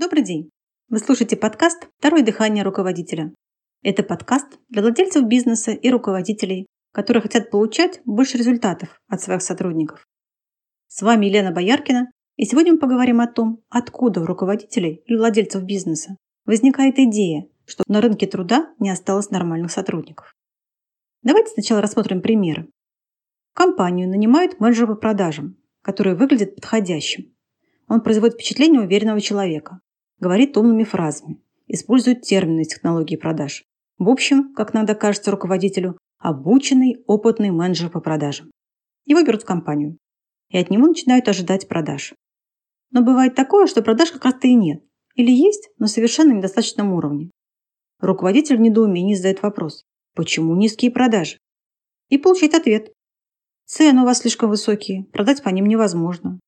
Добрый день! Вы слушаете подкаст «Второе дыхание руководителя». Это подкаст для владельцев бизнеса и руководителей, которые хотят получать больше результатов от своих сотрудников. С вами Елена Бояркина, и сегодня мы поговорим о том, откуда у руководителей и владельцев бизнеса возникает идея, что на рынке труда не осталось нормальных сотрудников. Давайте сначала рассмотрим примеры. Компанию нанимают менеджера по продажам, который выглядит подходящим. Он производит впечатление уверенного человека, говорит умными фразами, использует термины из технологии продаж. В общем, как иногда кажется руководителю, обученный, опытный менеджер по продажам. Его берут в компанию, и от него начинают ожидать продаж. Но бывает такое, что продаж как раз-то и нет. Или есть, но совершенно недостаточном уровне. Руководитель в недоумении задает вопрос, почему низкие продажи? И получает ответ. Цены у вас слишком высокие, продать по ним невозможно.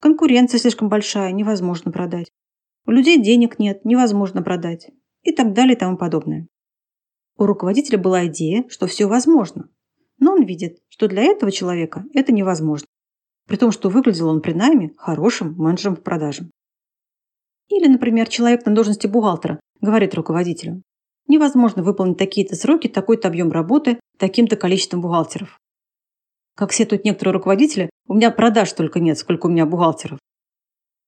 Конкуренция слишком большая, невозможно продать. У людей денег нет, невозможно продать. И так далее и тому подобное. У руководителя была идея, что все возможно. Но он видит, что для этого человека это невозможно. При том, что выглядел он при найме хорошим менеджером по продажам. Или, например, человек на должности бухгалтера говорит руководителю, невозможно выполнить такие-то сроки, такой-то объем работы, таким-то количеством бухгалтеров. Как сетуют некоторые руководители, у меня продаж только нет, сколько у меня бухгалтеров.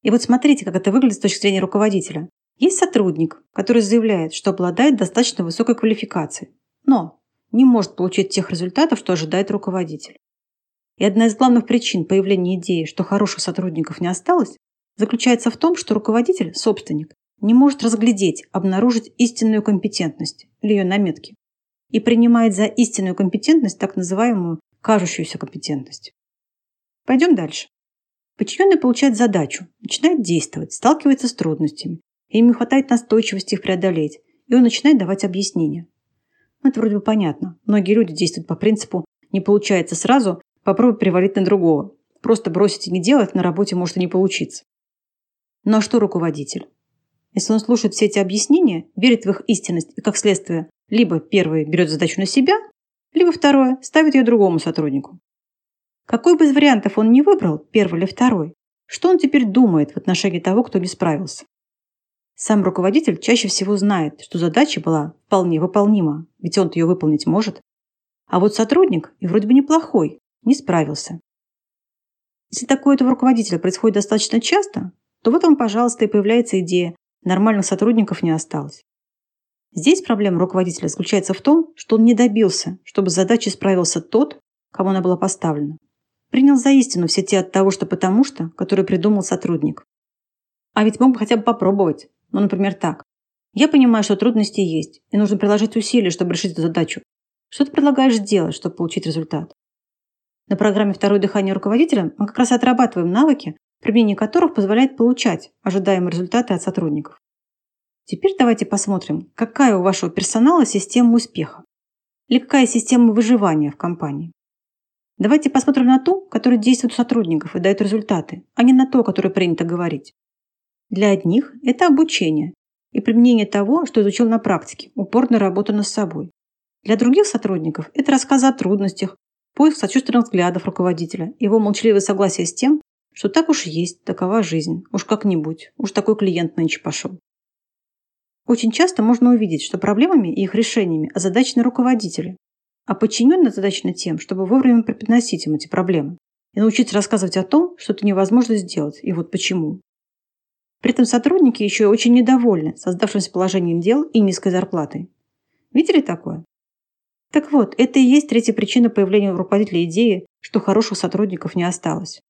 И вот смотрите, как это выглядит с точки зрения руководителя. Есть сотрудник, который заявляет, что обладает достаточно высокой квалификацией, но не может получить тех результатов, что ожидает руководитель. И одна из главных причин появления идеи, что хороших сотрудников не осталось, заключается в том, что руководитель, собственник, не может разглядеть, обнаружить истинную компетентность или ее наметки и принимает за истинную компетентность так называемую кажущуюся компетентность. Пойдем дальше. Подчиненный получает задачу, начинает действовать, сталкивается с трудностями, и ему хватает настойчивости их преодолеть, и он начинает давать объяснения. Это вроде бы понятно. Многие люди действуют по принципу «не получается сразу, попробуй перевалить на другого». Просто бросить и не делать на работе может и не получиться. Ну а что руководитель? Если он слушает все эти объяснения, верит в их истинность и, как следствие, либо первый берет задачу на себя, либо второе ставит ее другому сотруднику. Какой бы из вариантов он не выбрал, первый или второй, что он теперь думает в отношении того, кто не справился? Сам руководитель чаще всего знает, что задача была вполне выполнима, ведь он ее выполнить может. А вот сотрудник, и вроде бы неплохой, не справился. Если такое-то у руководителя происходит достаточно часто, то в этом, пожалуйста, и появляется идея нормальных сотрудников не осталось. Здесь проблема руководителя заключается в том, что он не добился, чтобы с задачей справился тот, кому она была поставлена. Принял за истину все те от того, что потому что, которые придумал сотрудник. А ведь мог бы хотя бы попробовать. Ну, например, так. Я понимаю, что трудности есть, и нужно приложить усилия, чтобы решить эту задачу. Что ты предлагаешь сделать, чтобы получить результат? На программе «Второе дыхание руководителя» мы как раз отрабатываем навыки, применение которых позволяет получать ожидаемые результаты от сотрудников. Теперь давайте посмотрим, какая у вашего персонала система успеха или какая система выживания в компании. Давайте посмотрим на ту, которая действует у сотрудников и дает результаты, а не на то, которое принято говорить. Для одних это обучение и применение того, что изучил на практике, упорная работа над собой. Для других сотрудников это рассказы о трудностях, поиск сочувственных взглядов руководителя, его молчаливое согласие с тем, что так уж есть, такова жизнь, уж как-нибудь, уж такой клиент нынче пошел. Очень часто можно увидеть, что проблемами и их решениями озадачены руководители, а подчиненный задачен тем, чтобы вовремя преподносить им эти проблемы и научиться рассказывать о том, что это невозможно сделать, и вот почему. При этом сотрудники еще очень недовольны создавшимся положением дел и низкой зарплатой. Видели такое? Так вот, это и есть третья причина появления у руководителя идеи, что хороших сотрудников не осталось.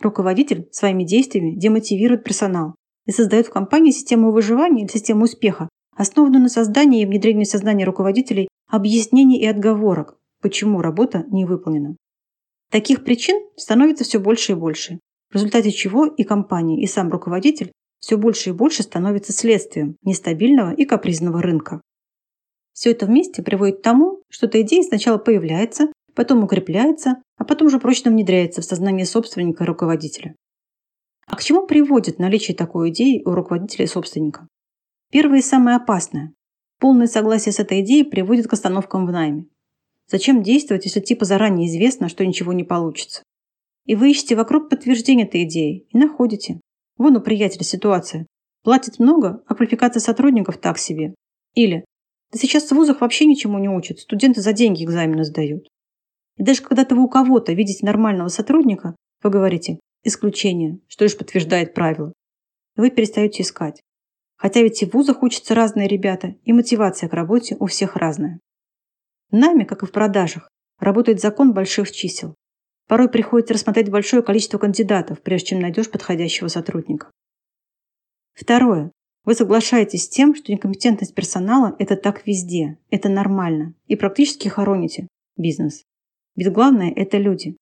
Руководитель своими действиями демотивирует персонал и создает в компании систему выживания или систему успеха, основанную на создании и внедрении в сознание руководителей объяснений и отговорок, почему работа не выполнена. Таких причин становится все больше и больше, в результате чего и компания, и сам руководитель все больше и больше становится следствием нестабильного и капризного рынка. Все это вместе приводит к тому, что эта идея сначала появляется, потом укрепляется, а потом уже прочно внедряется в сознание собственника и руководителя. А к чему приводит наличие такой идеи у руководителя и собственника? Первое и самое опасное. Полное согласие с этой идеей приводит к остановкам в найме. Зачем действовать, если типа заранее известно, что ничего не получится? И вы ищете вокруг подтверждения этой идеи и находите. Вон у приятеля ситуация. Платят много, а квалификация сотрудников так себе. Или да сейчас в вузах вообще ничему не учат, студенты за деньги экзамены сдают. И даже когда вы у кого-то видите нормального сотрудника, вы говорите «исключение», что лишь подтверждает правило. И вы перестаете искать. Хотя ведь и в вузах учатся разные ребята, и мотивация к работе у всех разная. Нами, как и в продажах, работает закон больших чисел. Порой приходится рассмотреть большое количество кандидатов, прежде чем найдешь подходящего сотрудника. Второе. Вы соглашаетесь с тем, что некомпетентность персонала – это так везде, это нормально, и практически хороните бизнес. Ведь главное – это люди.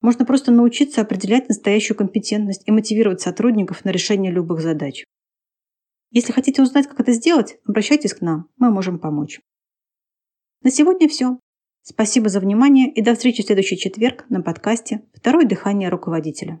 Можно просто научиться определять настоящую компетентность и мотивировать сотрудников на решение любых задач. Если хотите узнать, как это сделать, обращайтесь к нам, мы можем помочь. На сегодня все. Спасибо за внимание и до встречи в следующий четверг на подкасте «Второе дыхание руководителя».